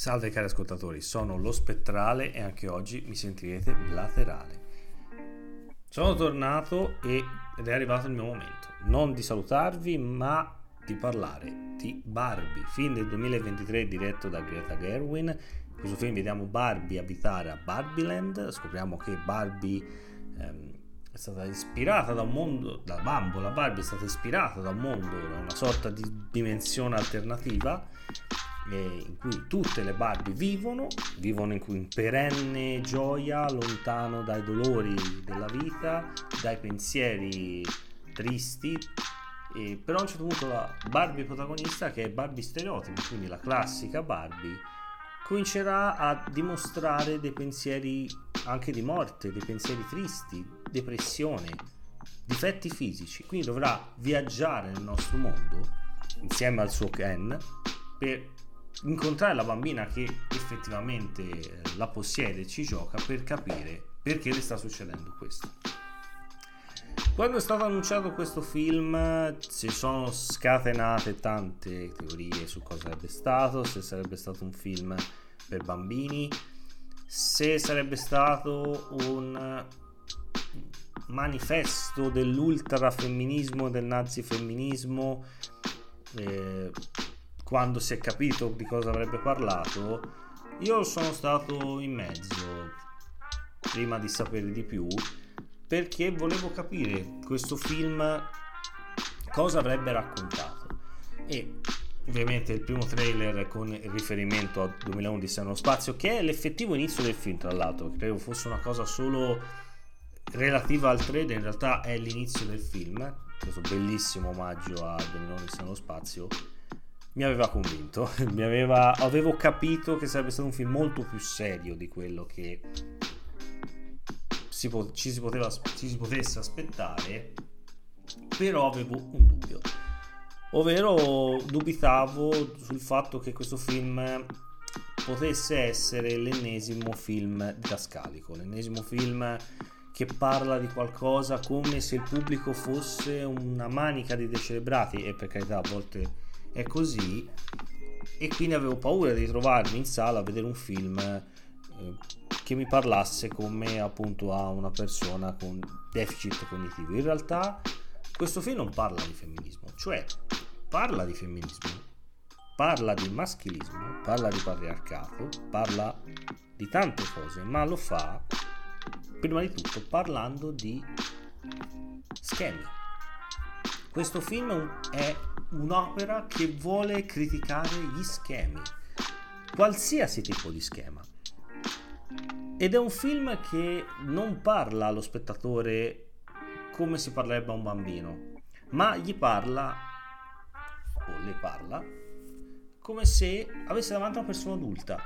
Salve cari ascoltatori, sono lo spettrale e anche oggi mi sentirete laterale. Sono tornato ed è arrivato il mio momento, non di salutarvi ma di parlare di Barbie, film del 2023 diretto da Greta Gerwin. In questo film vediamo Barbie abitare a Barbieland, scopriamo che Barbie ehm, è stata ispirata da un mondo, la bambola Barbie è stata ispirata da un mondo, da una sorta di dimensione alternativa in cui tutte le Barbie vivono, vivono in, in perenne gioia, lontano dai dolori della vita, dai pensieri tristi. E però a un certo punto la Barbie protagonista, che è Barbie stereotipo, quindi la classica Barbie, comincerà a dimostrare dei pensieri anche di morte, dei pensieri tristi, depressione, difetti fisici. Quindi dovrà viaggiare nel nostro mondo insieme al suo Ken per incontrare la bambina che effettivamente eh, la possiede e ci gioca per capire perché le sta succedendo questo. Quando è stato annunciato questo film si sono scatenate tante teorie su cosa sarebbe stato, se sarebbe stato un film per bambini, se sarebbe stato un manifesto dell'ultrafemminismo, del nazifemminismo, eh, quando si è capito di cosa avrebbe parlato, io sono stato in mezzo prima di sapere di più perché volevo capire questo film cosa avrebbe raccontato. E ovviamente il primo trailer con riferimento a 2011 nello spazio che è l'effettivo inizio del film tra l'altro credo fosse una cosa solo relativa al trailer in realtà è l'inizio del film questo bellissimo omaggio a 2011 nello spazio mi aveva convinto, mi aveva, avevo capito che sarebbe stato un film molto più serio di quello che si po- ci, si poteva, ci si potesse aspettare, però avevo un dubbio, ovvero dubitavo sul fatto che questo film potesse essere l'ennesimo film didascalico, l'ennesimo film che parla di qualcosa come se il pubblico fosse una manica di decelebrati e per carità a volte è così e quindi avevo paura di trovarmi in sala a vedere un film eh, che mi parlasse come appunto a una persona con deficit cognitivo. In realtà questo film non parla di femminismo, cioè parla di femminismo, parla di maschilismo, parla di patriarcato, parla di tante cose, ma lo fa prima di tutto parlando di schemi. Questo film è un'opera che vuole criticare gli schemi, qualsiasi tipo di schema. Ed è un film che non parla allo spettatore come si parlerebbe a un bambino, ma gli parla, o le parla, come se avesse davanti una persona adulta.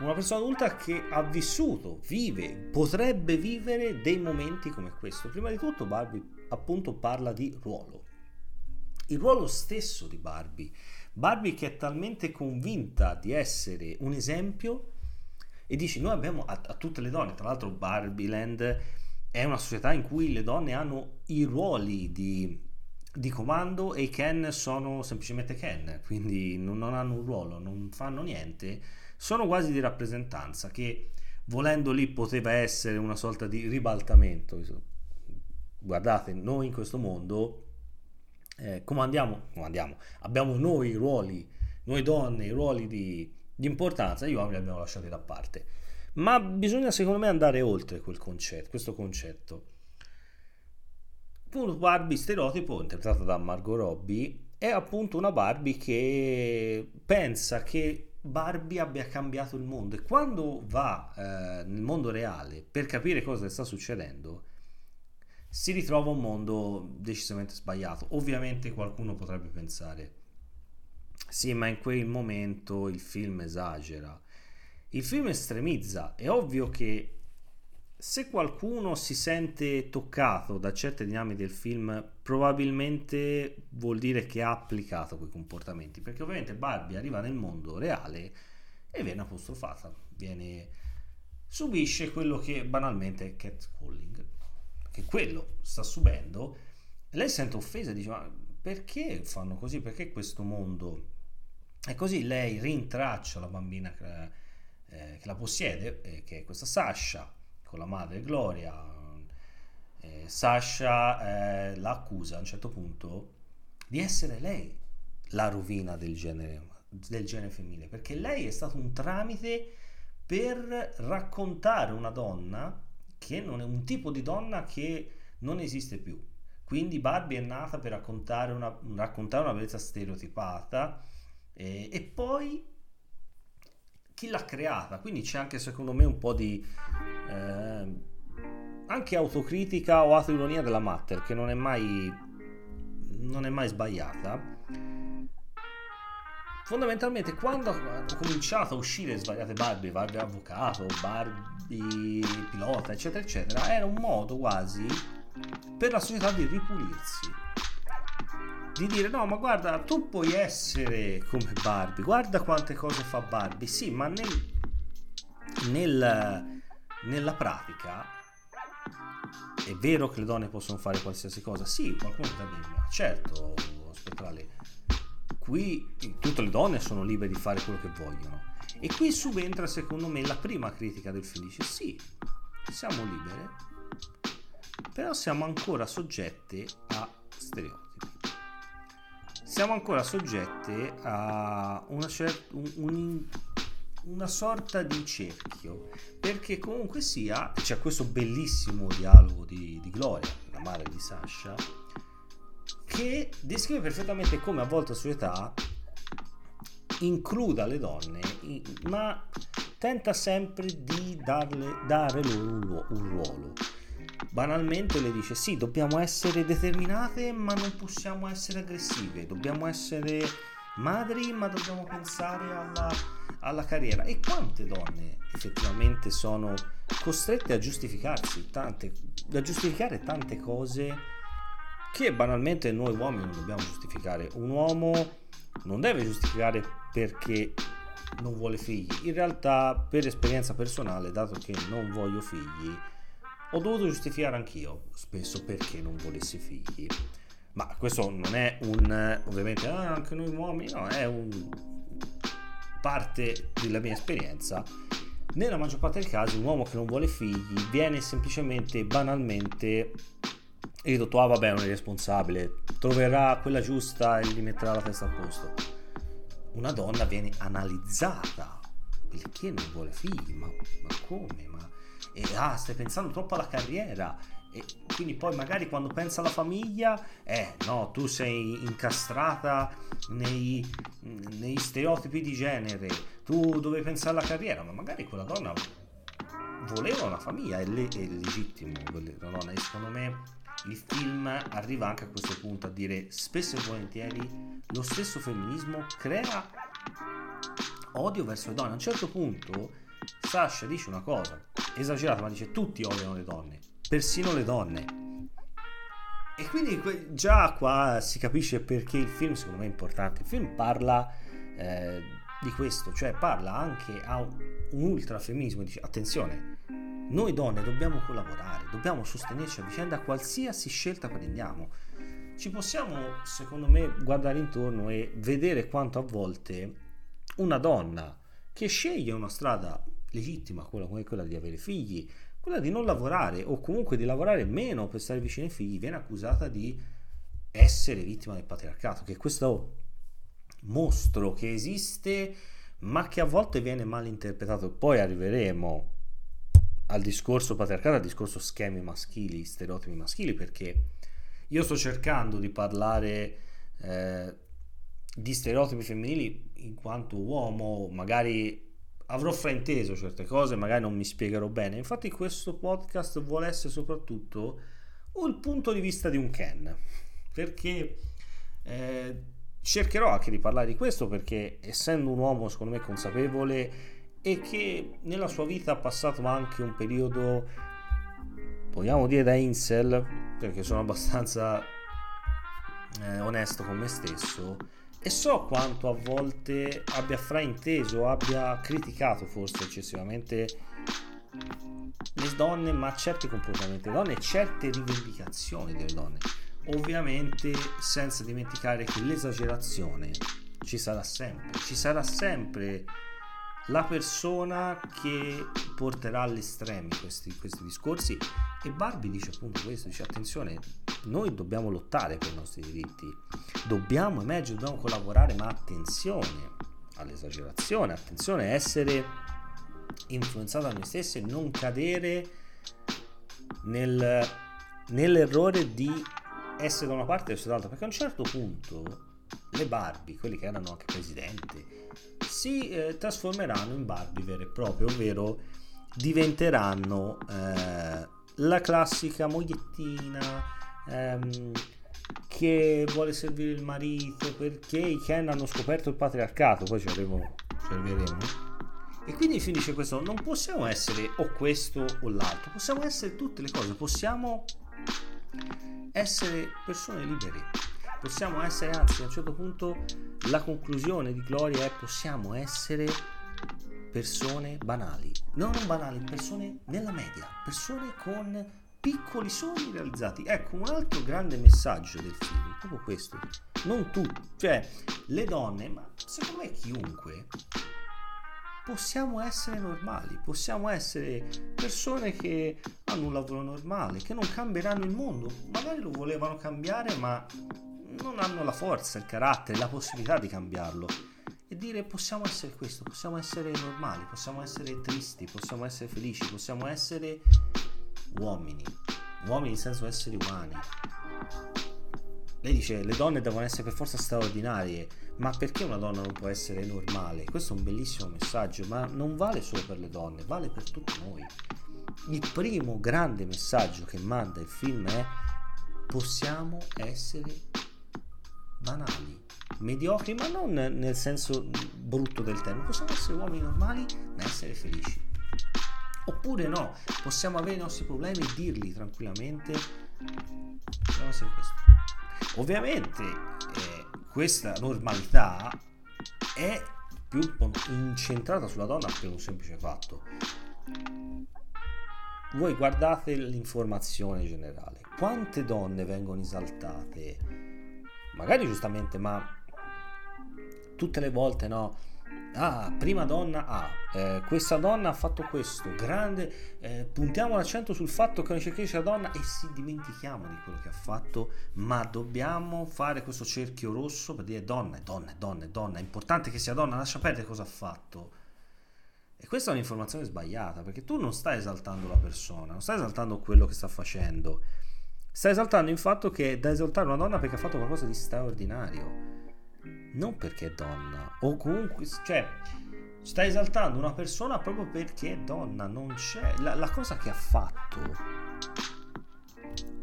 Una persona adulta che ha vissuto, vive, potrebbe vivere dei momenti come questo. Prima di tutto Barbie appunto parla di ruolo il ruolo stesso di Barbie. Barbie che è talmente convinta di essere un esempio e dici noi abbiamo a, a tutte le donne, tra l'altro Barbie Land è una società in cui le donne hanno i ruoli di, di comando e i Ken sono semplicemente Ken, quindi non, non hanno un ruolo, non fanno niente, sono quasi di rappresentanza che volendo lì poteva essere una sorta di ribaltamento. Guardate, noi in questo mondo eh, comandiamo, comandiamo, abbiamo noi i ruoli, noi donne, i ruoli di, di importanza, gli uomini li abbiamo lasciati da parte. Ma bisogna secondo me andare oltre concetto, questo concetto. Appunto Barbie stereotipo, interpretata da Margot Robbie, è appunto una Barbie che pensa che Barbie abbia cambiato il mondo e quando va eh, nel mondo reale per capire cosa sta succedendo, si ritrova un mondo decisamente sbagliato. Ovviamente qualcuno potrebbe pensare, sì, ma in quel momento il film esagera. Il film estremizza. È ovvio che se qualcuno si sente toccato da certe dinamiche del film, probabilmente vuol dire che ha applicato quei comportamenti. Perché ovviamente Barbie arriva nel mondo reale e viene apostrofata, viene, subisce quello che banalmente è catcalling che quello sta subendo, lei sente offesa dice ma perché fanno così? Perché questo mondo E così lei rintraccia la bambina che, eh, che la possiede, eh, che è questa Sasha, con la madre Gloria. Eh, Sasha eh, la accusa a un certo punto di essere lei la rovina del genere, del genere femminile, perché lei è stato un tramite per raccontare una donna che non è un tipo di donna che non esiste più. Quindi Barbie è nata per raccontare una, raccontare una bellezza stereotipata eh, e poi chi l'ha creata? Quindi c'è anche secondo me un po' di eh, anche autocritica o autoironia della Matter che non è mai non è mai sbagliata fondamentalmente quando hanno cominciato a uscire svariate Barbie, Barbie avvocato, Barbie pilota, eccetera, eccetera, era un modo quasi per la società di ripulirsi. Di dire no, ma guarda, tu puoi essere come Barbie, guarda quante cose fa Barbie, sì, ma nel, nel, nella pratica è vero che le donne possono fare qualsiasi cosa, sì, qualcuno potrebbe dire, ma certo, spettrale qui tutte le donne sono libere di fare quello che vogliono. E qui subentra secondo me la prima critica del film, dice sì, siamo libere, però siamo ancora soggette a stereotipi. Siamo ancora soggette a una, cer- un, un, una sorta di cerchio, perché comunque sia, c'è questo bellissimo dialogo di, di Gloria, la madre di Sasha, che descrive perfettamente come a volte la società includa le donne, ma tenta sempre di darle, dare loro un ruolo. Banalmente le dice sì, dobbiamo essere determinate, ma non possiamo essere aggressive, dobbiamo essere madri, ma dobbiamo pensare alla, alla carriera. E quante donne effettivamente sono costrette a giustificarsi, tante, a giustificare tante cose che banalmente noi uomini non dobbiamo giustificare. Un uomo non deve giustificare perché non vuole figli. In realtà, per esperienza personale, dato che non voglio figli, ho dovuto giustificare anch'io spesso perché non volessi figli. Ma questo non è un ovviamente ah, anche noi uomini, no, è un parte della mia esperienza. Nella maggior parte dei casi, un uomo che non vuole figli viene semplicemente banalmente e detto, ah vabbè, non è responsabile, troverà quella giusta e gli metterà la testa a posto. Una donna viene analizzata perché non vuole figli, ma, ma come? Ma, e, ah, stai pensando troppo alla carriera. E quindi poi magari quando pensa alla famiglia, eh no, tu sei incastrata nei, nei stereotipi di genere, tu dovevi pensare alla carriera, ma magari quella donna voleva una famiglia, è, le, è legittimo una donna, e secondo me il film arriva anche a questo punto a dire spesso e volentieri lo stesso femminismo crea odio verso le donne. A un certo punto Sasha dice una cosa esagerata, ma dice tutti odiano le donne, persino le donne. E quindi già qua si capisce perché il film secondo me è importante. Il film parla eh, di questo, cioè parla anche a un ultra femminismo, dice attenzione, noi donne dobbiamo collaborare, dobbiamo sostenerci a vicenda qualsiasi scelta prendiamo. Ci possiamo, secondo me, guardare intorno e vedere quanto a volte una donna che sceglie una strada legittima, quella come quella di avere figli, quella di non lavorare o comunque di lavorare meno per stare vicino ai figli, viene accusata di essere vittima del patriarcato, che è questo mostro che esiste ma che a volte viene mal interpretato. Poi arriveremo al discorso patriarcato, al discorso schemi maschili, stereotipi maschili, perché io sto cercando di parlare eh, di stereotipi femminili in quanto uomo, magari avrò frainteso certe cose, magari non mi spiegherò bene. Infatti questo podcast vuole essere soprattutto il punto di vista di un Ken, perché eh, cercherò anche di parlare di questo perché essendo un uomo secondo me consapevole e che nella sua vita ha passato anche un periodo, vogliamo dire da incel, perché sono abbastanza eh, onesto con me stesso, e so quanto a volte abbia frainteso, abbia criticato forse eccessivamente le donne, ma certi comportamenti delle donne e certe rivendicazioni delle donne. Ovviamente senza dimenticare che l'esagerazione ci sarà sempre, ci sarà sempre la persona che porterà all'estremo questi, questi discorsi. E Barbie dice appunto questo, dice attenzione, noi dobbiamo lottare per i nostri diritti, dobbiamo emergere, dobbiamo collaborare, ma attenzione all'esagerazione, attenzione a essere influenzato da noi stessi e non cadere nel, nell'errore di essere da una parte essere dall'altra, perché a un certo punto le Barbie, quelli che erano anche presidenti, si eh, trasformeranno in Barbie vere e proprie, ovvero diventeranno eh, la classica mogliettina ehm, che vuole servire il marito perché i Ken hanno scoperto il patriarcato, poi ci, arrivo, ci arriveremo. E quindi finisce questo, non possiamo essere o questo o l'altro, possiamo essere tutte le cose, possiamo essere persone libere, possiamo essere, anzi a un certo punto la conclusione di Gloria è possiamo essere persone banali, no, non banali, persone nella media, persone con piccoli sogni realizzati. Ecco, un altro grande messaggio del film, proprio questo. Non tutti, cioè le donne, ma secondo me chiunque, possiamo essere normali, possiamo essere persone che hanno un lavoro normale, che non cambieranno il mondo, magari lo volevano cambiare, ma non hanno la forza, il carattere, la possibilità di cambiarlo. E dire possiamo essere questo, possiamo essere normali, possiamo essere tristi, possiamo essere felici, possiamo essere uomini, uomini nel senso esseri umani. Lei dice le donne devono essere per forza straordinarie, ma perché una donna non può essere normale? Questo è un bellissimo messaggio, ma non vale solo per le donne, vale per tutti noi. Il primo grande messaggio che manda il film è possiamo essere banali, mediocri, ma non nel senso brutto del termine, possiamo essere uomini normali ma essere felici. Oppure no, possiamo avere i nostri problemi e dirli tranquillamente. Possiamo essere questo. Ovviamente eh, questa normalità è più incentrata sulla donna per un semplice fatto. Voi guardate l'informazione generale, quante donne vengono esaltate, magari giustamente, ma tutte le volte no, ah, prima donna A, ah, eh, questa donna ha fatto questo, grande, eh, puntiamo l'accento sul fatto che è una cerchiatrice donna e si dimentichiamo di quello che ha fatto, ma dobbiamo fare questo cerchio rosso per dire donna, donna, donna, donna, è importante che sia donna, lascia perdere cosa ha fatto. E questa è un'informazione sbagliata, perché tu non stai esaltando la persona, non stai esaltando quello che sta facendo, stai esaltando il fatto che è da esaltare una donna perché ha fatto qualcosa di straordinario non perché è donna, o comunque, cioè, sta esaltando una persona proprio perché è donna, non c'è. La, la cosa che ha fatto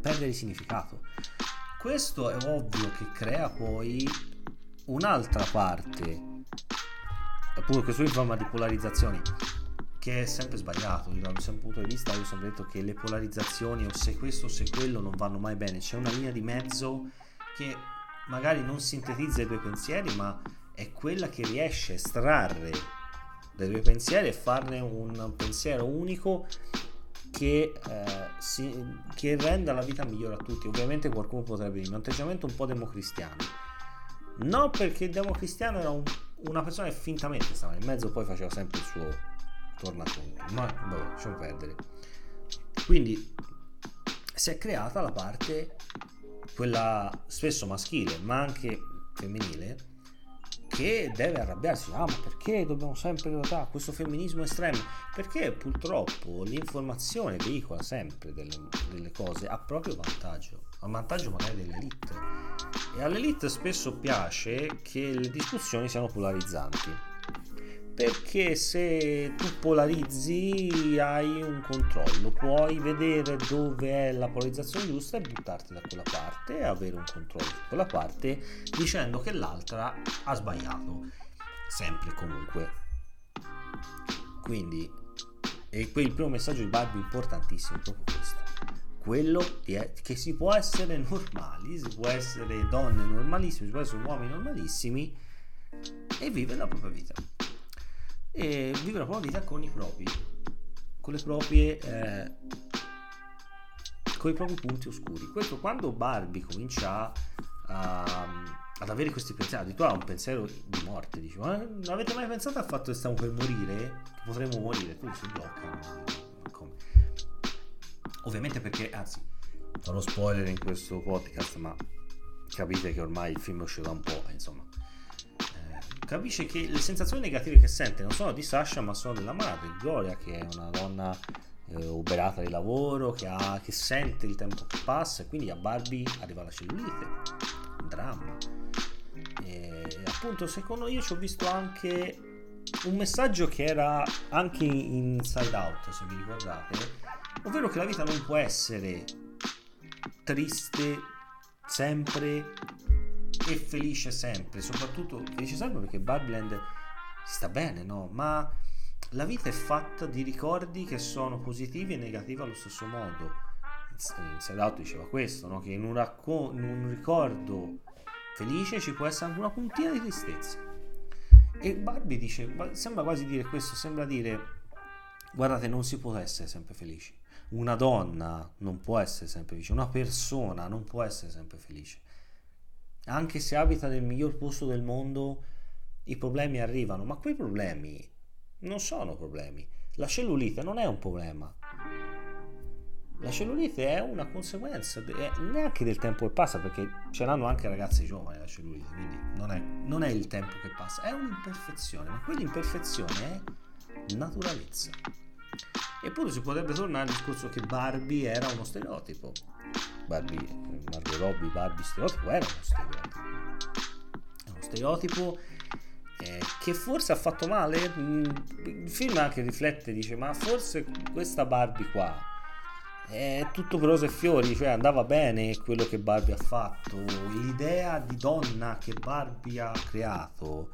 perde di significato. Questo è ovvio che crea poi un'altra parte, appunto questo in forma di polarizzazioni, che è sempre sbagliato. Da un punto di vista io sempre detto che le polarizzazioni o se questo o se quello non vanno mai bene, c'è una linea di mezzo che magari non sintetizza i tuoi pensieri, ma è quella che riesce a estrarre dai tuoi pensieri e farne un pensiero unico che, eh, si, che renda la vita migliore a tutti. Ovviamente qualcuno potrebbe dire un atteggiamento un po' democristiano. No, perché il democristiano era un, una persona che fintamente stava in mezzo, poi faceva sempre il suo tornaconto. Ma vabbè, lasciamo perdere. Quindi si è creata la parte quella spesso maschile ma anche femminile che deve arrabbiarsi ah ma perché dobbiamo sempre votare questo femminismo estremo perché purtroppo l'informazione veicola sempre delle, delle cose a proprio vantaggio a vantaggio magari dell'elite e all'elite spesso piace che le discussioni siano polarizzanti perché se tu polarizzi hai un controllo, puoi vedere dove è la polarizzazione giusta e buttarti da quella parte avere un controllo su quella parte dicendo che l'altra ha sbagliato, sempre comunque. Quindi, e il primo messaggio di Barbie importantissimo è proprio questo. Quello che si può essere normali, si può essere donne normalissime, si può essere uomini normalissimi e vivere la propria vita e vivere la propria vita con i propri, con le proprie, eh, con i propri punti oscuri. Questo quando Barbie comincia a, ad avere questi pensieri. Tu hai un pensiero di morte, dici, ma non avete mai pensato al fatto che stiamo per morire? Che potremmo morire? Tu si blocca. Come? Ovviamente perché, anzi, farò spoiler in questo podcast, ma capite che ormai il film è uscito da un po', insomma. Capisce che le sensazioni negative che sente non sono di Sasha, ma sono della madre, Gloria, che è una donna eh, uberata di lavoro, che, ha, che sente il tempo che passa, e quindi a Barbie arriva la cellulite, dramma. E appunto, secondo io ci ho visto anche un messaggio che era anche in Inside Out, se vi ricordate, ovvero che la vita non può essere triste sempre e felice sempre, soprattutto felice sempre perché Barbland sta bene, no? Ma la vita è fatta di ricordi che sono positivi e negativi allo stesso modo. Inside Out diceva questo, no? che in un, racco- in un ricordo felice ci può essere anche una puntina di tristezza. E Barbie dice, sembra quasi dire questo, sembra dire, guardate, non si può essere sempre felici. Una donna non può essere sempre felice, una persona non può essere sempre felice. Anche se abita nel miglior posto del mondo, i problemi arrivano, ma quei problemi non sono problemi. La cellulite non è un problema. La cellulite è una conseguenza è neanche del tempo che passa, perché ce l'hanno anche ragazzi giovani la cellulite, quindi non è, non è il tempo che passa, è un'imperfezione, ma quell'imperfezione è naturalezza. Eppure si potrebbe tornare al discorso che Barbie era uno stereotipo. Barbie, Margot Robbie, Barbie stereotipo era uno stereotipo. Uno stereotipo eh, che forse ha fatto male. Mm, il film anche riflette, dice, ma forse questa Barbie qua è tutto rose e fiori, cioè andava bene quello che Barbie ha fatto, l'idea di donna che Barbie ha creato,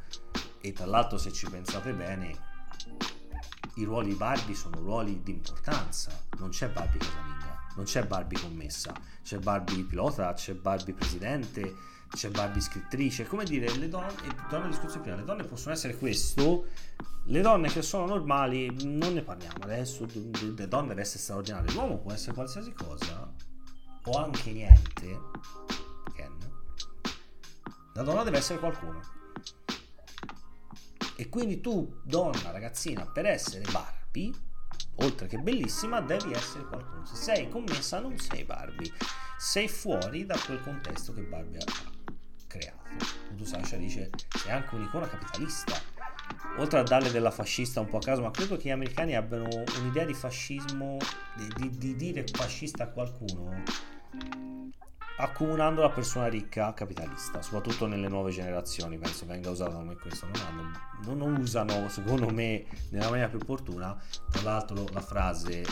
e tra l'altro se ci pensate bene, i ruoli Barbie sono ruoli di importanza, non c'è Barbie casalinga, non c'è Barbie commessa, c'è Barbie pilota, c'è Barbie presidente, c'è Barbie scrittrice, come dire, le donne, torno discorso prima, le donne possono essere questo, le donne che sono normali non ne parliamo adesso, le donne deve essere straordinarie, l'uomo può essere qualsiasi cosa, o anche niente, Ken, la donna deve essere qualcuno. E quindi tu, donna, ragazzina, per essere Barbie, oltre che bellissima, devi essere qualcuno. Se sei commessa, non sei Barbie. Sei fuori da quel contesto che Barbie ha creato. Tu Sasha dice, sei anche un'icona capitalista. Oltre a darle della fascista un po' a caso, ma credo che gli americani abbiano un'idea di fascismo, di, di, di dire fascista a qualcuno accomunando la persona ricca capitalista, soprattutto nelle nuove generazioni, penso venga usato come questo. Non, hanno, non usano, secondo me, nella maniera più opportuna. Tra l'altro, la frase eh,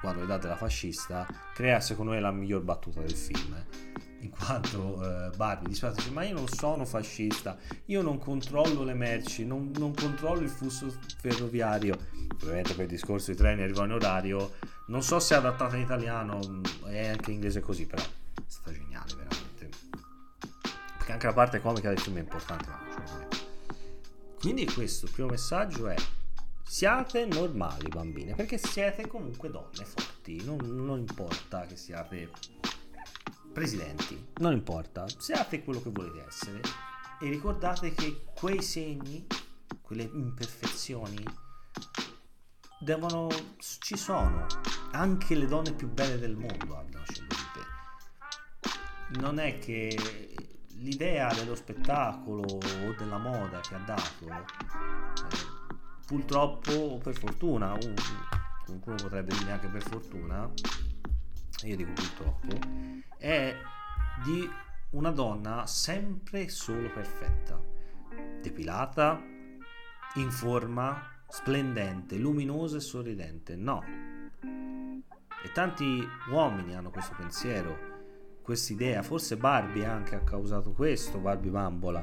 quando è date la fascista crea, secondo me, la miglior battuta del film. Eh. In quanto eh, Barbie dice: Ma io non sono fascista, io non controllo le merci, non, non controllo il flusso ferroviario. Ovviamente per il discorso di treni arrivano in orario. Non so se è adattata in italiano, è anche in inglese così, però è stata geniale veramente. Perché anche la parte comica del film è importante cioè, quindi questo il primo messaggio è siate normali bambine perché siete comunque donne forti. Non, non importa che siate presidenti non importa. Siate quello che volete essere. E ricordate che quei segni quelle imperfezioni devono ci sono. Anche le donne più belle del mondo hanno non è che l'idea dello spettacolo o della moda che ha dato, eh, purtroppo o per fortuna, qualcuno potrebbe dire anche per fortuna, io dico purtroppo, è di una donna sempre solo perfetta, depilata, in forma, splendente, luminosa e sorridente. No. E tanti uomini hanno questo pensiero questa idea, forse Barbie anche ha causato questo, Barbie bambola,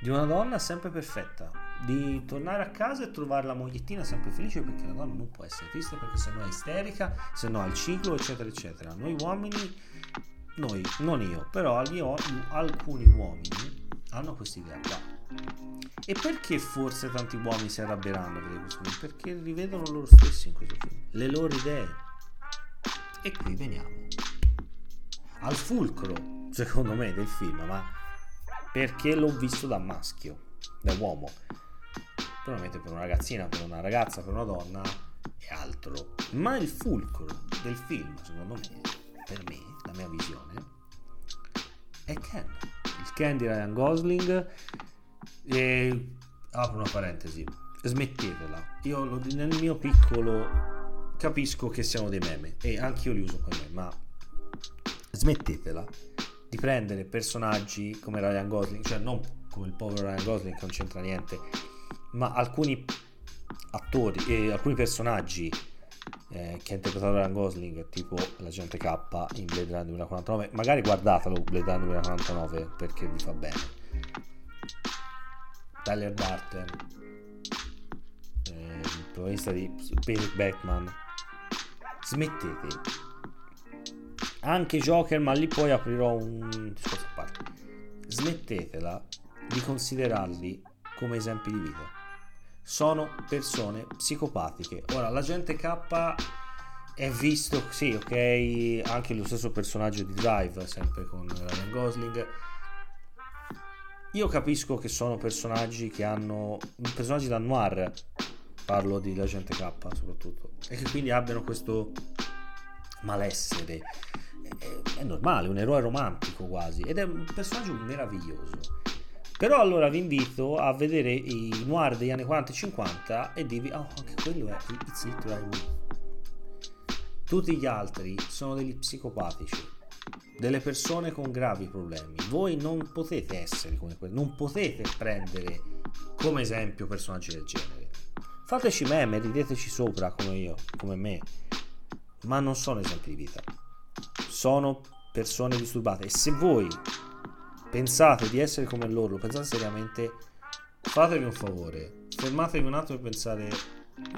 di una donna sempre perfetta, di tornare a casa e trovare la mogliettina sempre felice perché la donna non può essere triste perché se no è isterica, se no ha il ciclo, eccetera, eccetera. Noi uomini, noi, non io, però alcuni uomini hanno questa idea qua. E perché forse tanti uomini si arrabbieranno per questo film? Perché rivedono loro stessi in questo film, le loro idee. E qui veniamo al fulcro, secondo me, del film, ma perché l'ho visto da maschio, da uomo. Probabilmente per una ragazzina, per una ragazza, per una donna è altro. Ma il fulcro del film, secondo me, per me, la mia visione, è Ken. Il Ken di Ryan Gosling. E apro una parentesi, smettetela. Io nel mio piccolo capisco che siamo dei meme e anche io li uso con me, ma smettetela di prendere personaggi come Ryan Gosling, cioè non come il povero Ryan Gosling che non c'entra niente, ma alcuni attori e alcuni personaggi eh, che ha interpretato Ryan Gosling, tipo l'agente K in Blade Runner 2049, magari guardatelo Blade Runner 2049 perché vi fa bene. Tyler Darten, eh, il protagonista di Patrick Backman, smettete anche Joker, ma lì poi aprirò un discorso a parte. Smettetela di considerarli come esempi di vita. Sono persone psicopatiche. Ora, la gente K è visto, sì, ok, anche lo stesso personaggio di Drive, sempre con Ryan Gosling. Io capisco che sono personaggi che hanno personaggi da noir, parlo di Agente K soprattutto, e che quindi abbiano questo malessere è, normale, un eroe romantico quasi, ed è un personaggio meraviglioso. Però allora vi invito a vedere i noir degli anni 40 e 50 e dirvi, oh, anche quello è It's Literally Me. Tutti gli altri sono degli psicopatici, delle persone con gravi problemi. Voi non potete essere come quelli, non potete prendere come esempio personaggi del genere. Fateci meme, rideteci sopra come io, come me, ma non sono esempi di vita sono persone disturbate e se voi pensate di essere come loro, pensate seriamente, fatevi un favore, fermatevi un attimo e pensate,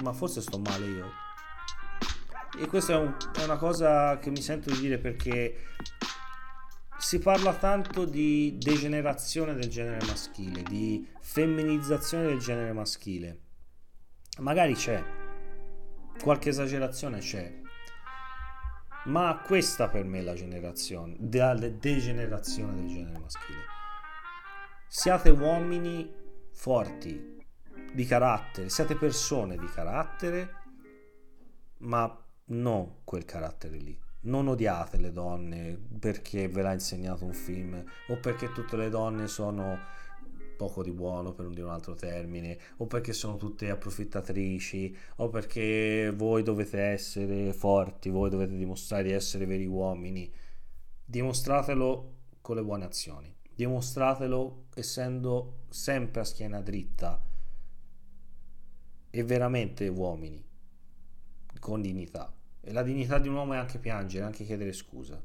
ma forse sto male io. E questa è, un, è una cosa che mi sento di dire perché si parla tanto di degenerazione del genere maschile, di femminizzazione del genere maschile. Magari c'è, qualche esagerazione c'è, ma questa per me è la generazione, la degenerazione del genere maschile. Siate uomini forti, di carattere, siate persone di carattere, ma non quel carattere lì. Non odiate le donne perché ve l'ha insegnato un film o perché tutte le donne sono poco di buono per non dire un altro termine, o perché sono tutte approfittatrici, o perché voi dovete essere forti, voi dovete dimostrare di essere veri uomini. Dimostratelo con le buone azioni, dimostratelo essendo sempre a schiena dritta e veramente uomini, con dignità. E la dignità di un uomo è anche piangere, anche chiedere scusa.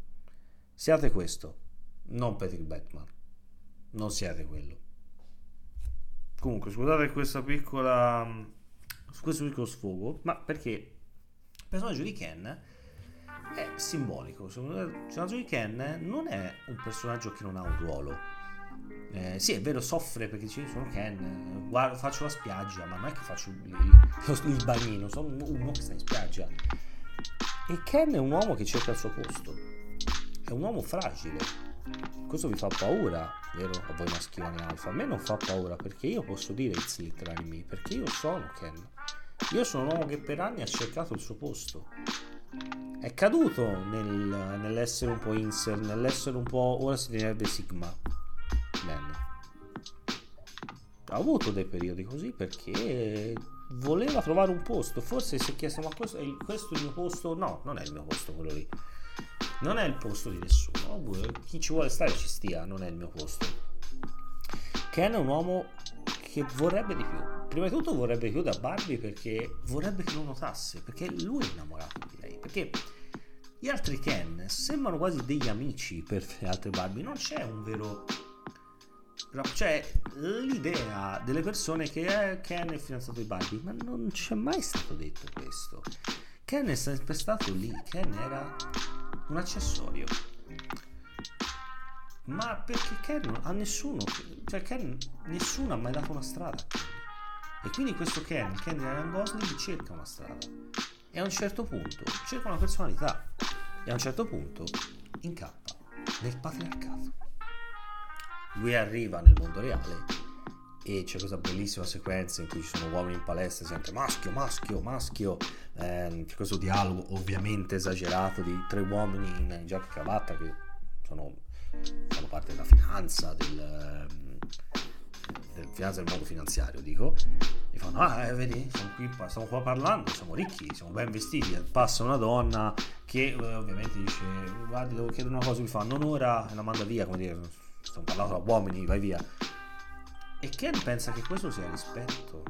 Siate questo, non Patrick Batman. Non siate quello. Comunque, scusate questa piccola. questo piccolo sfogo, ma perché il personaggio di Ken è simbolico. Secondo me, il personaggio di Ken non è un personaggio che non ha un ruolo. Eh, sì, è vero, soffre perché dice: Sono Ken, guarda, faccio la spiaggia, ma non è che faccio il, il, il bagnino, sono uno che sta in spiaggia. E Ken è un uomo che cerca il suo posto, è un uomo fragile questo vi fa paura, vero? A voi maschioni alfa. A me non fa paura perché io posso dire it's literally me, perché io sono Ken. Io sono un uomo che per anni ha cercato il suo posto. È caduto nel, nell'essere un po' insert, nell'essere un po'... ora si direbbe Sigma. Bene. Ha avuto dei periodi così perché voleva trovare un posto. Forse si è chiesto, ma questo è, questo è il mio posto? No, non è il mio posto quello lì non è il posto di nessuno. Chi ci vuole stare ci stia, non è il mio posto. Ken è un uomo che vorrebbe di più. Prima di tutto vorrebbe di più da Barbie perché vorrebbe che lo notasse, perché lui è innamorato di lei. Perché gli altri Ken sembrano quasi degli amici per le altre Barbie, non c'è un vero c'è l'idea delle persone che eh, Ken è fidanzato di Barbie, ma non c'è mai stato detto questo. Ken è sempre stato lì, Ken era un accessorio. Ma perché Ken a nessuno, cioè Ken, nessuno ha mai dato una strada. E quindi questo Ken, Ken di Ryan Gosling, cerca una strada. E a un certo punto cerca una personalità. E a un certo punto incappa nel patriarcato. lui arriva nel mondo reale e c'è questa bellissima sequenza in cui ci sono uomini in palestra e sente maschio, maschio, maschio, eh, c'è questo dialogo ovviamente esagerato di tre uomini in giacca e cravatta che sono, fanno parte della finanza, del, del, finanza del mondo finanziario, dico, e fanno, ah, eh, vedi, qui, stiamo qua parlando, siamo ricchi, siamo ben vestiti, passa una donna che eh, ovviamente dice, guardi, devo chiedere una cosa, mi fa, non ora, e la manda via, come dire, stiamo parlando da uomini, vai via e Ken pensa che questo sia rispetto,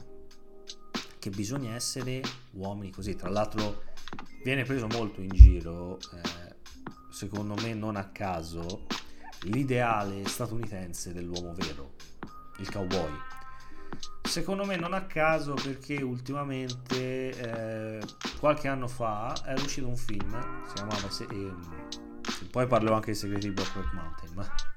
che bisogna essere uomini così. Tra l'altro viene preso molto in giro, eh, secondo me non a caso, l'ideale statunitense dell'uomo vero, il cowboy. Secondo me non a caso perché ultimamente, eh, qualche anno fa, è uscito un film, si chiamava... Se- eh, poi parlerò anche dei segreti di Brokeback Mountain, ma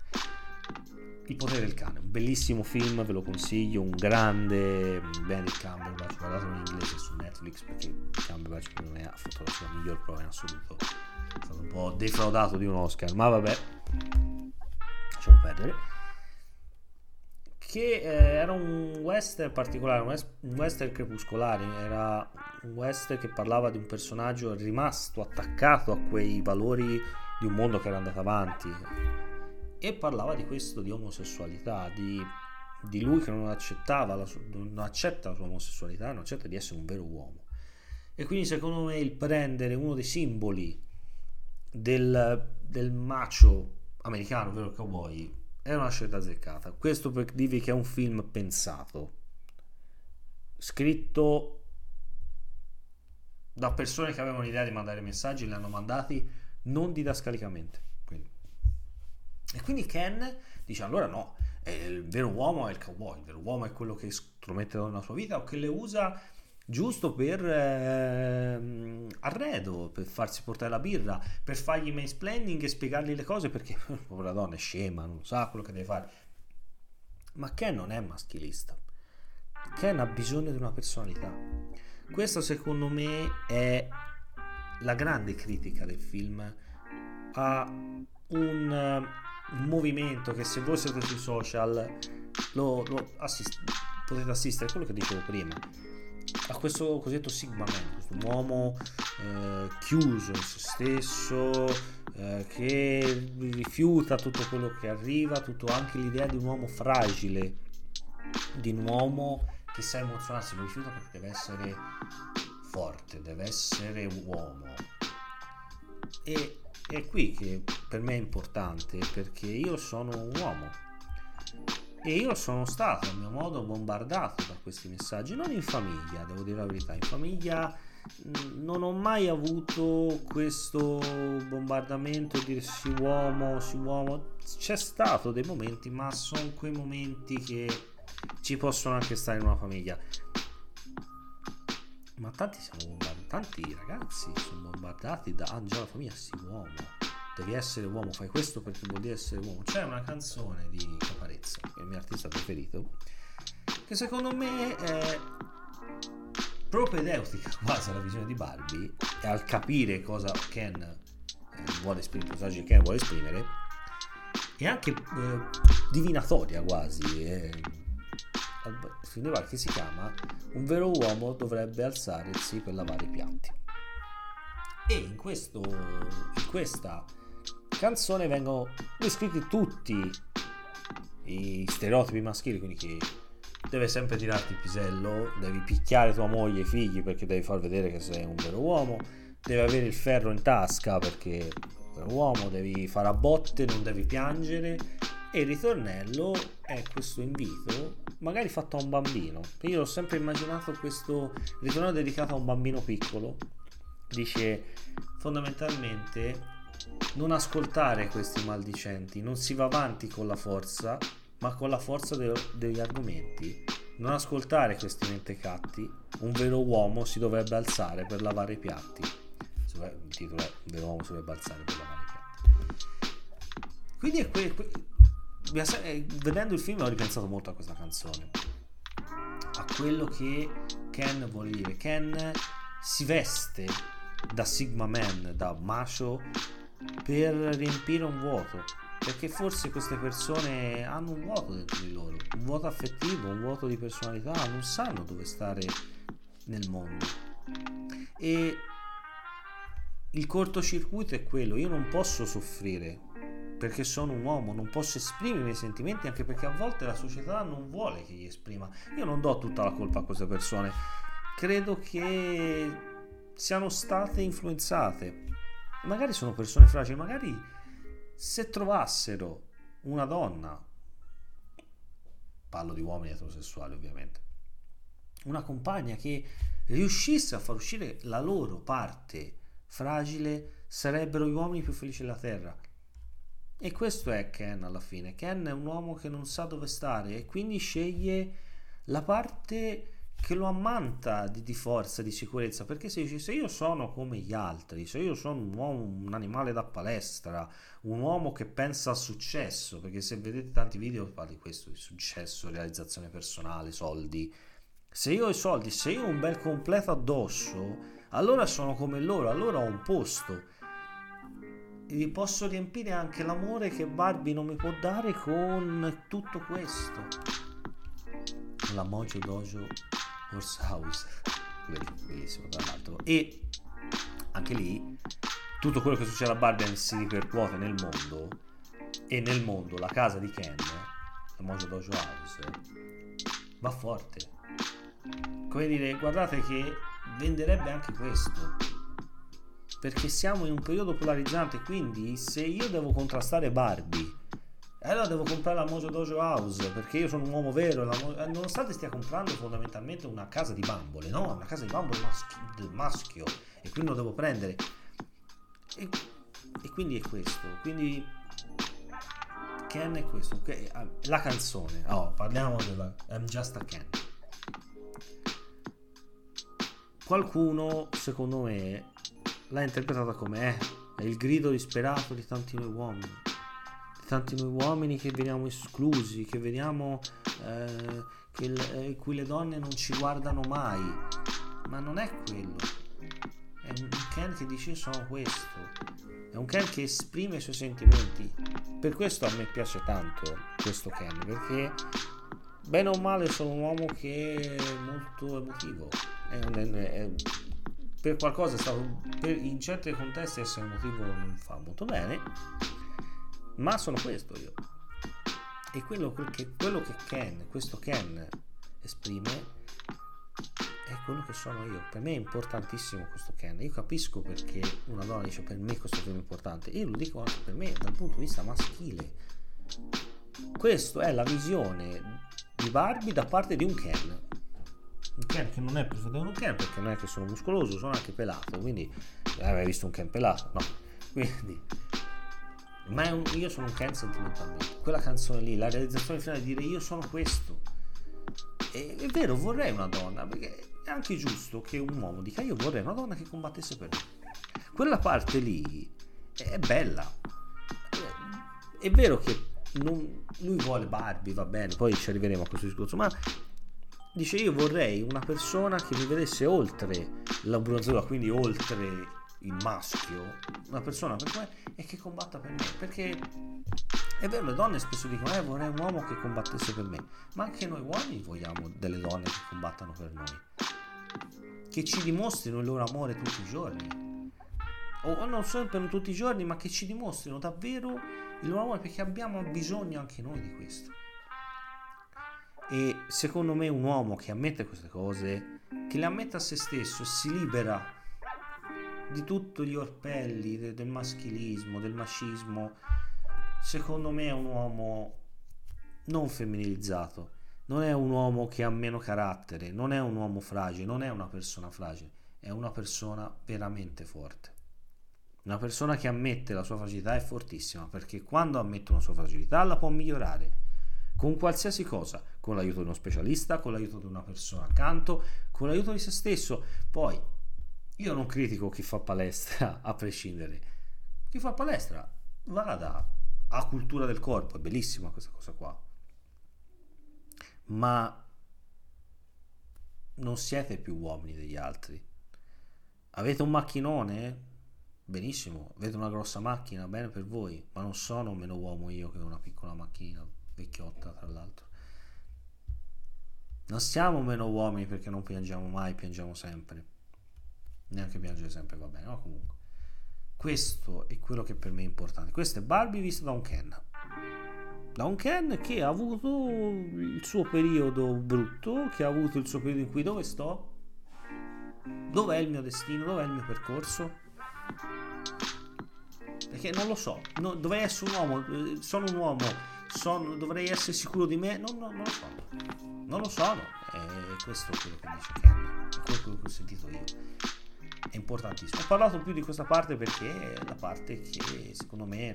il potere del cane, un bellissimo film, ve lo consiglio, un grande Benedict Cumberbatch, guardatelo in inglese su Netflix perché Cumberbatch secondo me ha fatto la sua miglior prova in assoluto, è stato un po' defraudato di un Oscar, ma vabbè, lasciamo perdere. Che eh, era un western particolare, un western crepuscolare, era un western che parlava di un personaggio rimasto attaccato a quei valori di un mondo che era andato avanti e parlava di questo, di omosessualità, di, di lui che non accettava, la non accetta la sua omosessualità, non accetta di essere un vero uomo. E quindi secondo me il prendere uno dei simboli del, del macio americano, ovvero il cowboy, è una scelta azzeccata. Questo per dirvi che è un film pensato, scritto da persone che avevano l'idea di mandare messaggi, li hanno mandati non didascalicamente. E quindi Ken dice allora no, il vero uomo è il cowboy, il vero uomo è quello che stromette nella sua vita o che le usa giusto per eh, arredo, per farsi portare la birra, per fargli mansplaining e spiegargli le cose perché povera donna è scema, non sa quello che deve fare. Ma Ken non è maschilista. Ken ha bisogno di una personalità. Questa secondo me è la grande critica del film a un un movimento che se voi siete sui social lo, lo assist- potete assistere, quello che dicevo prima, a questo cosiddetto Sigma Man, questo uomo eh, chiuso in se stesso, eh, che rifiuta tutto quello che arriva, tutto anche l'idea di un uomo fragile, di un uomo che sa emozionarsi, lo rifiuta perché deve essere forte, deve essere uomo. E è qui che per me è importante perché io sono un uomo. E io sono stato a mio modo bombardato da questi messaggi, non in famiglia, devo dire la verità, in famiglia non ho mai avuto questo bombardamento di sì uomo, sì uomo, c'è stato dei momenti, ma sono quei momenti che ci possono anche stare in una famiglia. Ma tanti siamo bombardati, tanti ragazzi sono bombardati da Angela Famiglia, sì uomo, devi essere uomo, fai questo perché vuol dire essere uomo. C'è una canzone di Caparezza, che è il mio artista preferito, che secondo me è propedeutica quasi alla visione di Barbie e al capire cosa Ken eh, vuole esprimere, il Ken vuole esprimere, e anche eh, divinatoria quasi. Eh, che si chiama Un vero uomo dovrebbe alzarsi per lavare i piatti. E in, questo, in questa canzone vengono descritti tutti i stereotipi maschili, quindi che deve sempre tirarti il pisello, devi picchiare tua moglie e i figli perché devi far vedere che sei un vero uomo, devi avere il ferro in tasca perché sei un uomo, devi fare a botte, non devi piangere e il ritornello è questo invito, magari fatto a un bambino. Io ho sempre immaginato questo ritornello dedicato a un bambino piccolo. Dice fondamentalmente non ascoltare questi maldicenti, non si va avanti con la forza, ma con la forza de- degli argomenti. Non ascoltare questi mentecatti, un vero uomo si dovrebbe alzare per lavare i piatti. Il titolo è Un vero uomo si dovrebbe alzare per lavare i piatti. Quindi è que- que- eh, vedendo il film ho ripensato molto a questa canzone, a quello che Ken vuole dire. Ken si veste da Sigma Man, da macio, per riempire un vuoto, perché forse queste persone hanno un vuoto dentro di loro, un vuoto affettivo, un vuoto di personalità, non sanno dove stare nel mondo. E il cortocircuito è quello, io non posso soffrire perché sono un uomo, non posso esprimere i miei sentimenti anche perché a volte la società non vuole che li esprima. Io non do tutta la colpa a queste persone, credo che siano state influenzate. Magari sono persone fragili, magari se trovassero una donna, parlo di uomini eterosessuali ovviamente, una compagna che riuscisse a far uscire la loro parte fragile, sarebbero gli uomini più felici della terra. E questo è Ken alla fine. Ken è un uomo che non sa dove stare e quindi sceglie la parte che lo ammanta di, di, forza, di sicurezza, perché se dice se io sono come gli altri, se io sono un uomo, un animale da palestra, un uomo che pensa al successo, perché se vedete tanti video parli di questo, di successo, realizzazione personale, soldi, se io ho i soldi, se io ho un bel completo addosso, allora sono come loro, allora ho un posto. E posso riempire anche l'amore che Barbie non mi può dare con tutto questo. La Mojo Dojo Horse House, bellissimo tra l'altro. E anche lì tutto quello che succede a Barbie si ripercuote nel mondo e nel mondo la casa di Ken, la Mojo Dojo House, va forte. Come dire, guardate che venderebbe anche questo. Perché siamo in un periodo polarizzante, quindi se io devo contrastare Barbie e allora devo comprare la Mojo Dojo House perché io sono un uomo vero. Mo- eh, nonostante stia comprando fondamentalmente una casa di bambole, no? Una casa di bambole maschi- del maschio. E quindi lo devo prendere. E, e quindi è questo. Quindi Ken è questo. Ah, la canzone. Oh, parliamo della I'm Just a Ken. Qualcuno, secondo me, l'ha interpretata come eh, è il grido disperato di tanti noi uomini tanti noi uomini che veniamo esclusi, che vediamo eh, che le, eh, cui le donne non ci guardano mai. Ma non è quello. È un Ken che dice io sono questo. È un Ken che esprime i suoi sentimenti. Per questo a me piace tanto questo Ken, perché bene o male sono un uomo che è molto emotivo. È, è, è, per qualcosa è stato, per, in certi contesti essere emotivo non fa molto bene ma sono questo io. E quello che, quello che Ken, questo Ken esprime è quello che sono io. Per me è importantissimo questo Ken. Io capisco perché una donna dice per me questo film è importante. Io lo dico anche per me dal punto di vista maschile. Questa è la visione di Barbie da parte di un Ken. Un Ken che non è perfettamente un Ken perché non è che sono muscoloso, sono anche pelato. Quindi, hai visto un Ken pelato? No. Quindi ma un, io sono un Ken sentimentalmente. Quella canzone lì, la realizzazione finale di dire io sono questo. E, è vero, vorrei una donna, perché è anche giusto che un uomo dica io vorrei una donna che combattesse per me. Quella parte lì è bella. È vero che non, lui vuole Barbie, va bene, poi ci arriveremo a questo discorso, ma dice io vorrei una persona che mi vedesse oltre la bronzatura, quindi oltre il maschio, una persona per me, e che combatta per me. Perché è vero, le donne spesso dicono, eh, vorrei un uomo che combattesse per me, ma anche noi uomini vogliamo delle donne che combattano per noi, che ci dimostrino il loro amore tutti i giorni. O non solo per tutti i giorni, ma che ci dimostrino davvero il loro amore, perché abbiamo bisogno anche noi di questo. E secondo me un uomo che ammette queste cose, che le ammette a se stesso, si libera di tutti gli orpelli de, del maschilismo, del mascismo, secondo me è un uomo non femminilizzato, non è un uomo che ha meno carattere, non è un uomo fragile, non è una persona fragile, è una persona veramente forte. Una persona che ammette la sua fragilità è fortissima perché quando ammette una sua fragilità la può migliorare con qualsiasi cosa, con l'aiuto di uno specialista, con l'aiuto di una persona accanto, con l'aiuto di se stesso. Poi io non critico chi fa palestra a prescindere. Chi fa palestra vada, ha cultura del corpo, è bellissima questa cosa qua. Ma non siete più uomini degli altri. Avete un macchinone? benissimo, vedo una grossa macchina, bene per voi, ma non sono meno uomo io che una piccola macchina, vecchiotta tra l'altro. Non siamo meno uomini perché non piangiamo mai, piangiamo sempre. Neanche piangere sempre va bene, ma comunque. Questo è quello che per me è importante. Questo è Barbie visto da un Ken. Da un Ken che ha avuto il suo periodo brutto, che ha avuto il suo periodo in cui dove sto? Dov'è il mio destino? Dov'è il mio percorso? Perché non lo so. No, dovrei essere un uomo. Eh, sono un uomo. Sono, dovrei essere sicuro di me. No, no, non lo sono. Non lo sono. E questo è quello che dice Ken. È quello che ho sentito io è importantissimo. Ho parlato più di questa parte perché è la parte che secondo me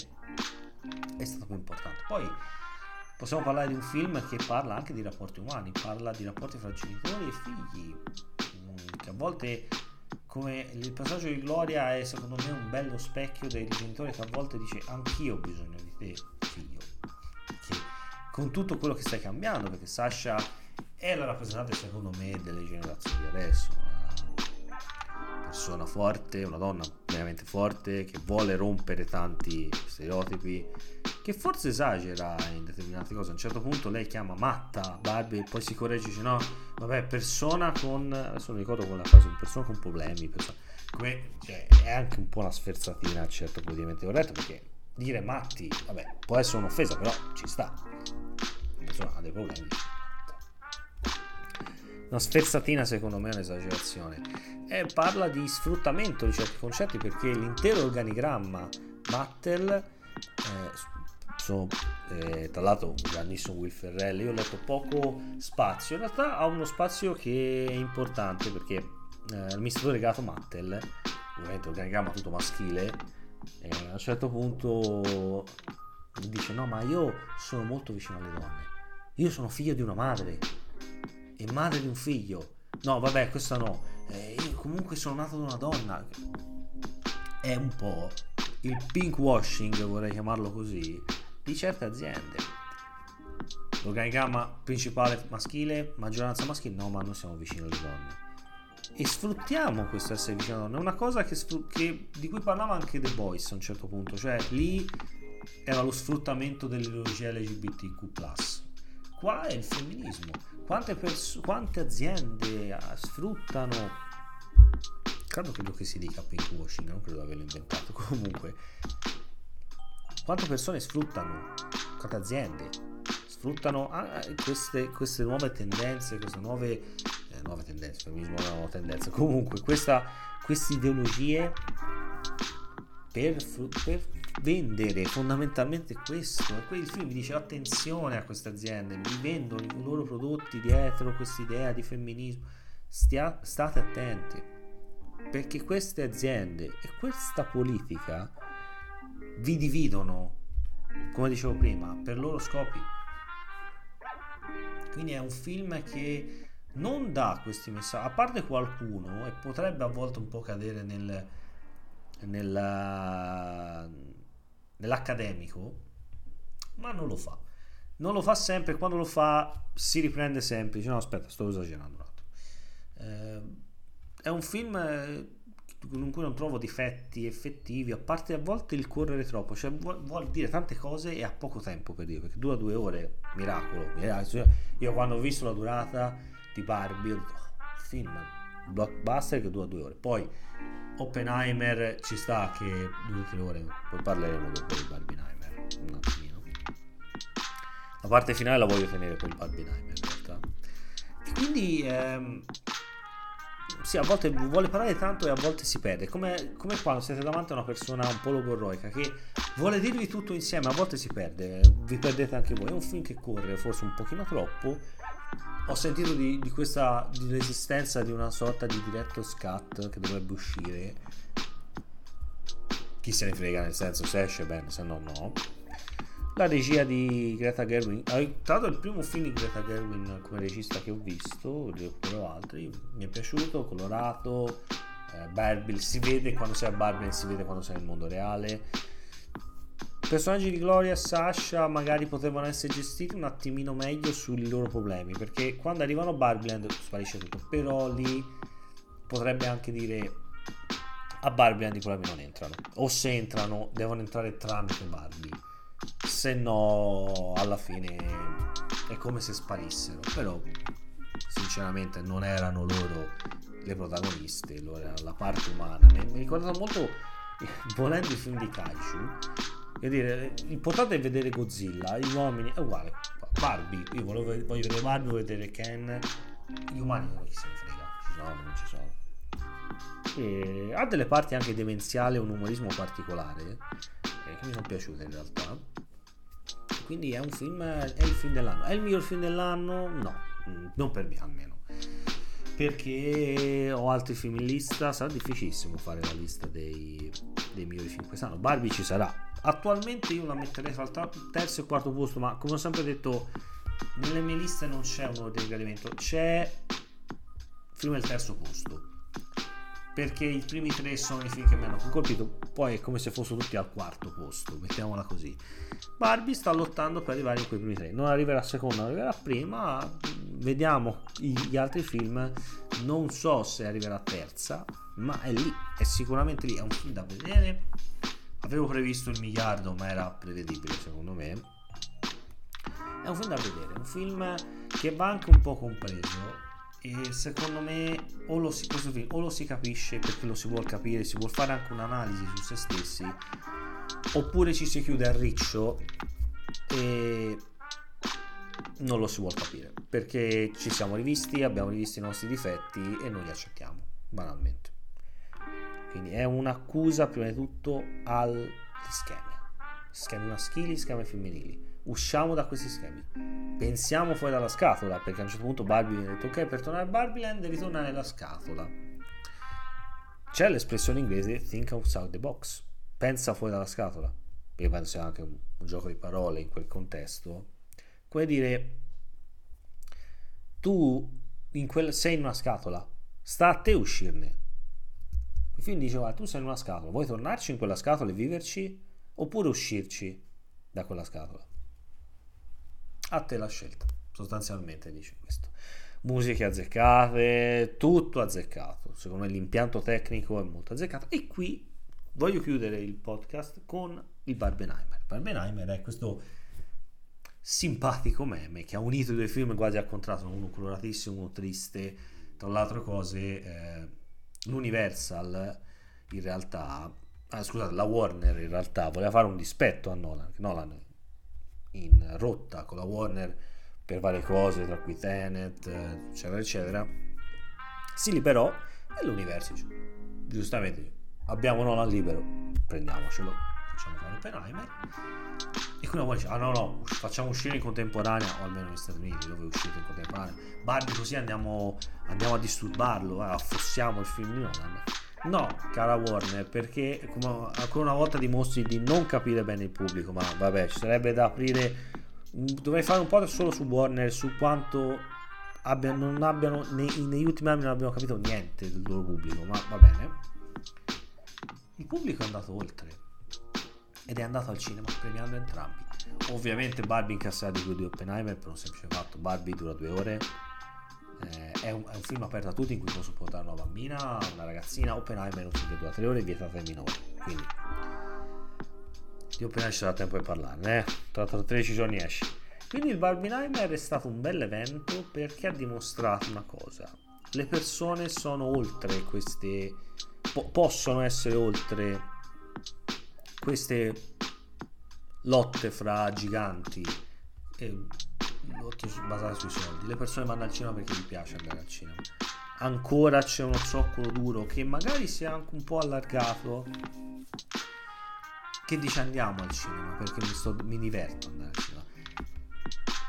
è stata più importante. Poi possiamo parlare di un film che parla anche di rapporti umani, parla di rapporti fra genitori e figli, mm, che a volte come il passaggio di Gloria è secondo me un bello specchio dei genitori che a volte dice anch'io ho bisogno di te figlio che con tutto quello che stai cambiando perché Sasha è la rappresentante secondo me delle generazioni di adesso persona forte, una donna veramente forte che vuole rompere tanti stereotipi, che forse esagera in determinate cose. A un certo punto lei chiama matta Barbie e poi si corregge dice no, vabbè, persona con... adesso non ricordo quella frase, persona con problemi, persona, come, cioè, è anche un po' una sferzatina, certo, politicamente corretto, perché dire matti, vabbè, può essere un'offesa, però ci sta. Persona ha dei problemi. Una sferzatina secondo me è un'esagerazione. E parla di sfruttamento di certi concetti perché l'intero organigramma Mattel eh, sono, eh, tra l'altro un grandissimo Will Ferrell. Io ho letto poco spazio. In realtà ha uno spazio che è importante perché eh, l'amministratore legato Mattel ovviamente organigramma tutto maschile eh, a un certo punto dice no ma io sono molto vicino alle donne. Io sono figlio di una madre e madre di un figlio no vabbè questo no eh, io comunque sono nato da una donna. È un po' il pink washing, vorrei chiamarlo così, di certe aziende. L'organigramma principale maschile, maggioranza maschile, no, ma noi siamo vicini alle donne. E sfruttiamo questo essere vicino alle donne. È una cosa che, che, di cui parlava anche The Boys a un certo punto, cioè lì era lo sfruttamento dell'ideologia LGBTQ. Qua è il femminismo. Quante, pers- quante aziende ah, sfruttano? Credo credo che si dica pink washing non credo di averlo inventato. Comunque quante persone sfruttano? Quante aziende sfruttano ah, queste, queste, nuove tendenze queste nuove eh, nuove tendenze femminismo è una nuova tendenza. Comunque questa, queste ideologie per, per vendere fondamentalmente questo. E poi il film dice attenzione a queste aziende, mi vendono i loro prodotti dietro questa idea di femminismo. Stia, state attenti, perché queste aziende e questa politica vi dividono, come dicevo prima, per loro scopi. Quindi è un film che non dà questi messaggi, a parte qualcuno, e potrebbe a volte un po' cadere nel, nella, nell'accademico, ma non lo fa. Non lo fa sempre, quando lo fa si riprende sempre, dice no aspetta, sto esagerando un attimo. Eh, è un film eh, in cui non trovo difetti effettivi, a parte a volte il correre troppo, cioè vuol, vuol dire tante cose e ha poco tempo per dire, perché dura due ore, miracolo, miracolo. Io quando ho visto la durata di Barbie ho detto, oh, film, blockbuster che dura due ore. Poi Oppenheimer ci sta che due tre ore, poi parleremo dopo di Barbenheimer un attimino. La parte finale la voglio tenere per il Barbenheimer in realtà. quindi ehm, sì, a volte vuole parlare tanto e a volte si perde. Come, come quando siete davanti a una persona un po' logorroica che vuole dirvi tutto insieme, a volte si perde, vi perdete anche voi. È un film che corre forse un pochino troppo ho sentito di, di questa di l'esistenza di una sorta di diretto scat che dovrebbe uscire. Chi se ne frega nel senso se esce bene se no no. La regia di Greta Gerwin tra l'altro il primo film di Greta Gerwin come regista che ho visto ho altri. Mi è piaciuto colorato eh, Barbie si vede quando sei a Barbie si vede quando sei nel mondo reale personaggi di Gloria e Sasha magari potevano essere gestiti un attimino meglio sui loro problemi perché quando arrivano a Barbieland sparisce tutto però lì potrebbe anche dire a Barbie di Barbie non entrano. O se entrano, devono entrare tramite Barbie. Se no, alla fine è come se sparissero. Però, sinceramente, non erano loro le protagoniste, loro erano la parte umana. Mi, ricordano molto, volendo i film di Kaiju. Vuol dire, è vedere Godzilla, gli uomini è uguale. Barbie, io volevo, voglio vedere Barbie, voglio vedere Ken. Gli umani non chi se ne frega, ci sono, non ci sono e ha delle parti anche demenziali, un umorismo particolare eh, che mi sono piaciute in realtà. Quindi è un film, è il film dell'anno. È il miglior film dell'anno? No, mm, non per me almeno. Perché ho altri film in lista, sarà difficilissimo fare la lista dei, dei migliori film quest'anno. Barbie ci sarà. Attualmente io la metterei fra il terzo e quarto posto, ma come ho sempre detto, nelle mie liste non c'è un ordine di gradimento, c'è film del terzo posto perché i primi tre sono i film che mi hanno colpito, poi è come se fossero tutti al quarto posto, mettiamola così. Barbie sta lottando per arrivare in quei primi tre, non arriverà seconda, arriverà prima, vediamo gli altri film, non so se arriverà terza, ma è lì, è sicuramente lì, è un film da vedere. Avevo previsto il miliardo, ma era prevedibile secondo me. È un film da vedere, un film che va anche un po' compreso e secondo me o lo, si, film, o lo si capisce perché lo si vuole capire, si vuole fare anche un'analisi su se stessi, oppure ci si chiude a riccio e non lo si vuole capire. Perché ci siamo rivisti, abbiamo rivisto i nostri difetti e non li accettiamo, banalmente. Quindi è un'accusa prima di tutto agli schemi, schemi maschili, schemi femminili usciamo da questi schemi. Pensiamo fuori dalla scatola, perché a un certo punto Barbie ha detto ok, per tornare a Barbieland devi tornare nella scatola. C'è l'espressione inglese think outside the box, pensa fuori dalla scatola. Io penso sia anche un, un gioco di parole in quel contesto. Come dire, tu in quel, sei in una scatola, sta a te uscirne. Il film diceva, tu sei in una scatola, vuoi tornarci in quella scatola e viverci? Oppure uscirci da quella scatola? A te la scelta, sostanzialmente dice questo. Musiche azzeccate, tutto azzeccato. Secondo me l'impianto tecnico è molto azzeccato. E qui voglio chiudere il podcast con il Barbenheimer. Barbenheimer è questo simpatico meme che ha unito i due film quasi al contrario, uno coloratissimo, uno triste. Tra le altre cose, eh, l'Universal in realtà, ah, scusate, la Warner in realtà voleva fare un dispetto a Nolan. Nolan in rotta con la Warner per varie cose, tra cui Tenet, eccetera, eccetera, si liberò e l'universo giustamente abbiamo Nolan libero, prendiamocelo, facciamo fare Oppenheimer. E quindi poi dice, ah no no, facciamo uscire in contemporanea, o almeno negli Stati Uniti dove è uscito in contemporanea, Barbie così andiamo, andiamo a disturbarlo, eh, affossiamo il film di Nolan. No, cara Warner, perché ancora una volta dimostri di non capire bene il pubblico, ma vabbè, ci sarebbe da aprire... Dovrei fare un po' solo su Warner, su quanto abbia, non abbiano, nei, negli ultimi anni non abbiamo capito niente del loro pubblico, ma va bene. Il pubblico è andato oltre ed è andato al cinema premiando entrambi. Ovviamente Barbie incasserà di più di Oppenheimer per un semplice fatto, Barbie dura due ore, è, un, è, un, film aperto a tutti in cui posso portare una bambina, una ragazzina. Oppenheimer è un film che dura 3 ore vietato ai minori. Quindi di Oppenheimer ci sarà tempo di parlarne. Eh? Tra 13 giorni esce. Quindi il Barbenheimer è stato un bel evento perché ha dimostrato una cosa. Le persone sono oltre queste... Po- possono essere oltre queste lotte fra giganti. E lotte basate sui soldi. Le persone vanno al cinema perché gli piace andare al cinema. Ancora c'è uno zoccolo duro che magari si è anche un po' allargato. Che dice andiamo al cinema perché mi, sto, mi diverto andare al cinema.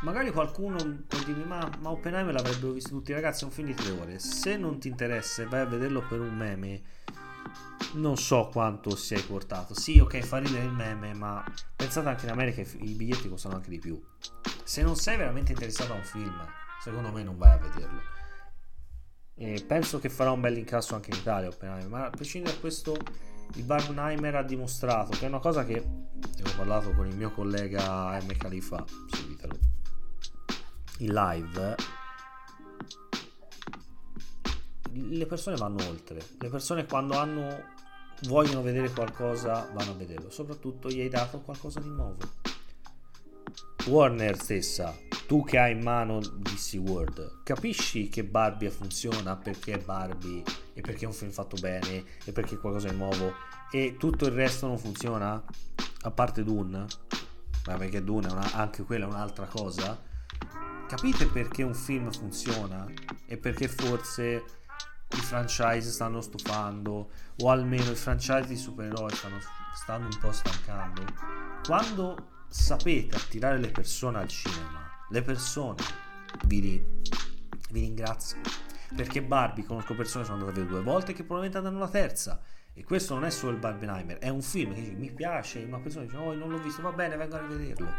Magari qualcuno può dirmi ma, ma Oppenheimer l'avrebbero visto tutti ragazzi, è un film di tre ore. Se non ti interessa e vai a vederlo per un meme non so quanto si è portato. Sì, ok, fa ridere il meme, ma pensate anche in America i biglietti costano anche di più. Se non sei veramente interessato a un film, secondo me non vai a vederlo. E penso che farà un bel incasso anche in Italia, ma a prescindere da questo, il Barbenheimer ha dimostrato che è una cosa che ho parlato con il mio collega M. Khalifa, seguitelo, in live le persone vanno oltre. Le persone quando hanno vogliono vedere qualcosa vanno a vederlo soprattutto gli hai dato qualcosa di nuovo Warner stessa tu che hai in mano DC World capisci che Barbie funziona perché è Barbie e perché è un film fatto bene e perché è qualcosa di nuovo e tutto il resto non funziona? A parte Dune? Ma perché Dune è una, anche quella è un'altra cosa. Capite perché un film funziona? E perché forse i franchise stanno stufando o almeno i franchise di supereroi stanno, stanno un po' stancando? Quando sapete attirare le persone al cinema? Le persone. Vi, vi ringrazio. Perché Barbie conosco persone che sono andate due volte che probabilmente andranno la terza. E questo non è solo il Barbenheimer è un film che mi piace una persona dice oh non l'ho visto va bene vengo a rivederlo.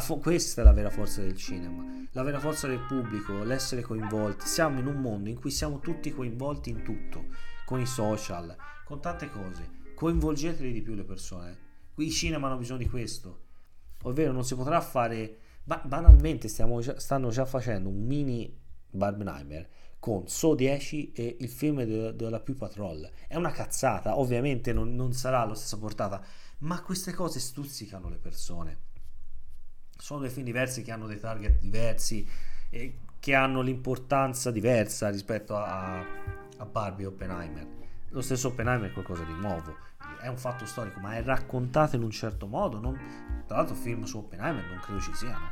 Fo- questa è la vera forza del cinema, la vera forza del pubblico, l'essere coinvolti. Siamo in un mondo in cui siamo tutti coinvolti in tutto, con i social, con tante cose. Coinvolgeteli di più le persone. Qui i cinema hanno bisogno di questo. Ovvero non si potrà fare... Ba- banalmente già, stanno già facendo un mini Barbenheimer con So 10 e il film de- della Pew Patrol. È una cazzata, ovviamente non, non sarà alla stessa portata, ma queste cose stuzzicano le persone sono due film diversi che hanno dei target diversi e che hanno l'importanza diversa rispetto a, a Barbie e Oppenheimer. Lo stesso Oppenheimer è qualcosa di nuovo, è un fatto storico, ma è raccontato in un certo modo. Non... Tra l'altro, film su Oppenheimer non credo ci siano.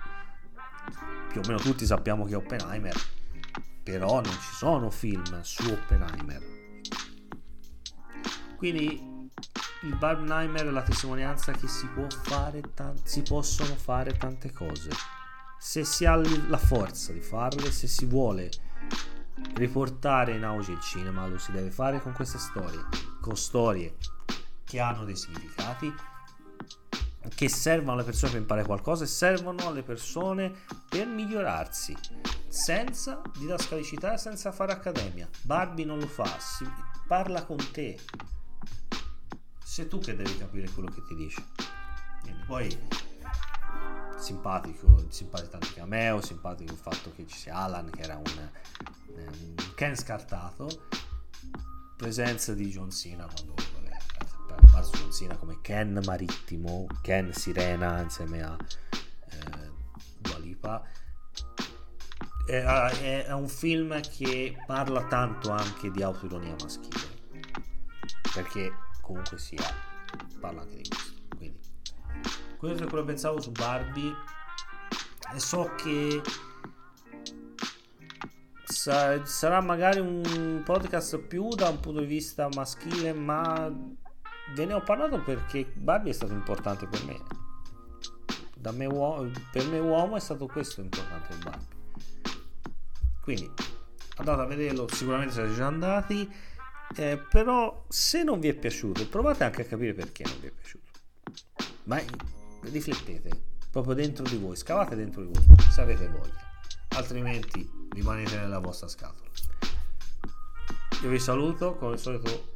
Più o meno tutti sappiamo che è Oppenheimer, però non ci sono film su Oppenheimer. Quindi il Barbenheimer è la testimonianza che si, può fare t- si possono fare tante cose. Se si ha la forza di farle, se si vuole riportare in auge il cinema, lo si deve fare con queste storie, con storie che hanno dei significati, che servono alle persone per imparare qualcosa e servono alle persone per migliorarsi, senza didascalicità senza fare accademia. Barbie non lo fa, si parla con te, sei tu che devi capire quello che ti dice. Quindi poi simpatico, simpatico tanto cameo, simpatico il fatto che ci sia Alan che era un, un Ken scartato, presenza di John Cena quando Cena come Ken marittimo, Ken sirena insieme a eh, Dualipa. È, è, è un film che parla tanto anche di autoironia maschile perché comunque sia parla anche di questo quindi questo è quello che pensavo su Barbie e so che sa- sarà magari un podcast più da un punto di vista maschile ma ve ne ho parlato perché Barbie è stato importante per me me uomo, per me uomo è stato questo importante il Barbie quindi andate a vederlo sicuramente siete già andati eh, però se non vi è piaciuto, provate anche a capire perché non vi è piaciuto. Ma riflettete proprio dentro di voi, scavate dentro di voi se avete voglia, altrimenti rimanete nella vostra scatola. Io vi saluto, come al solito,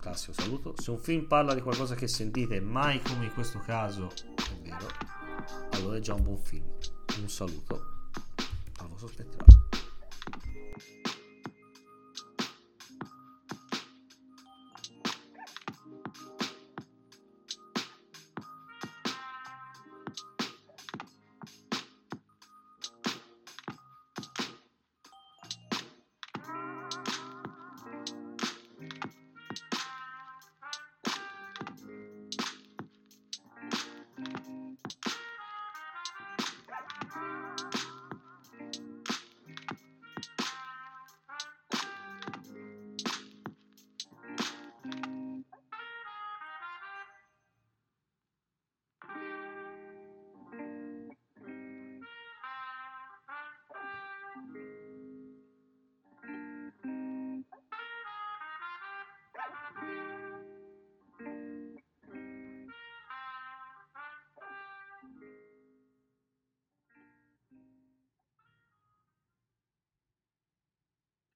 classico saluto. Se un film parla di qualcosa che sentite, mai come in questo caso, è vero, allora è già un buon film. Un saluto al vostro spettacolo.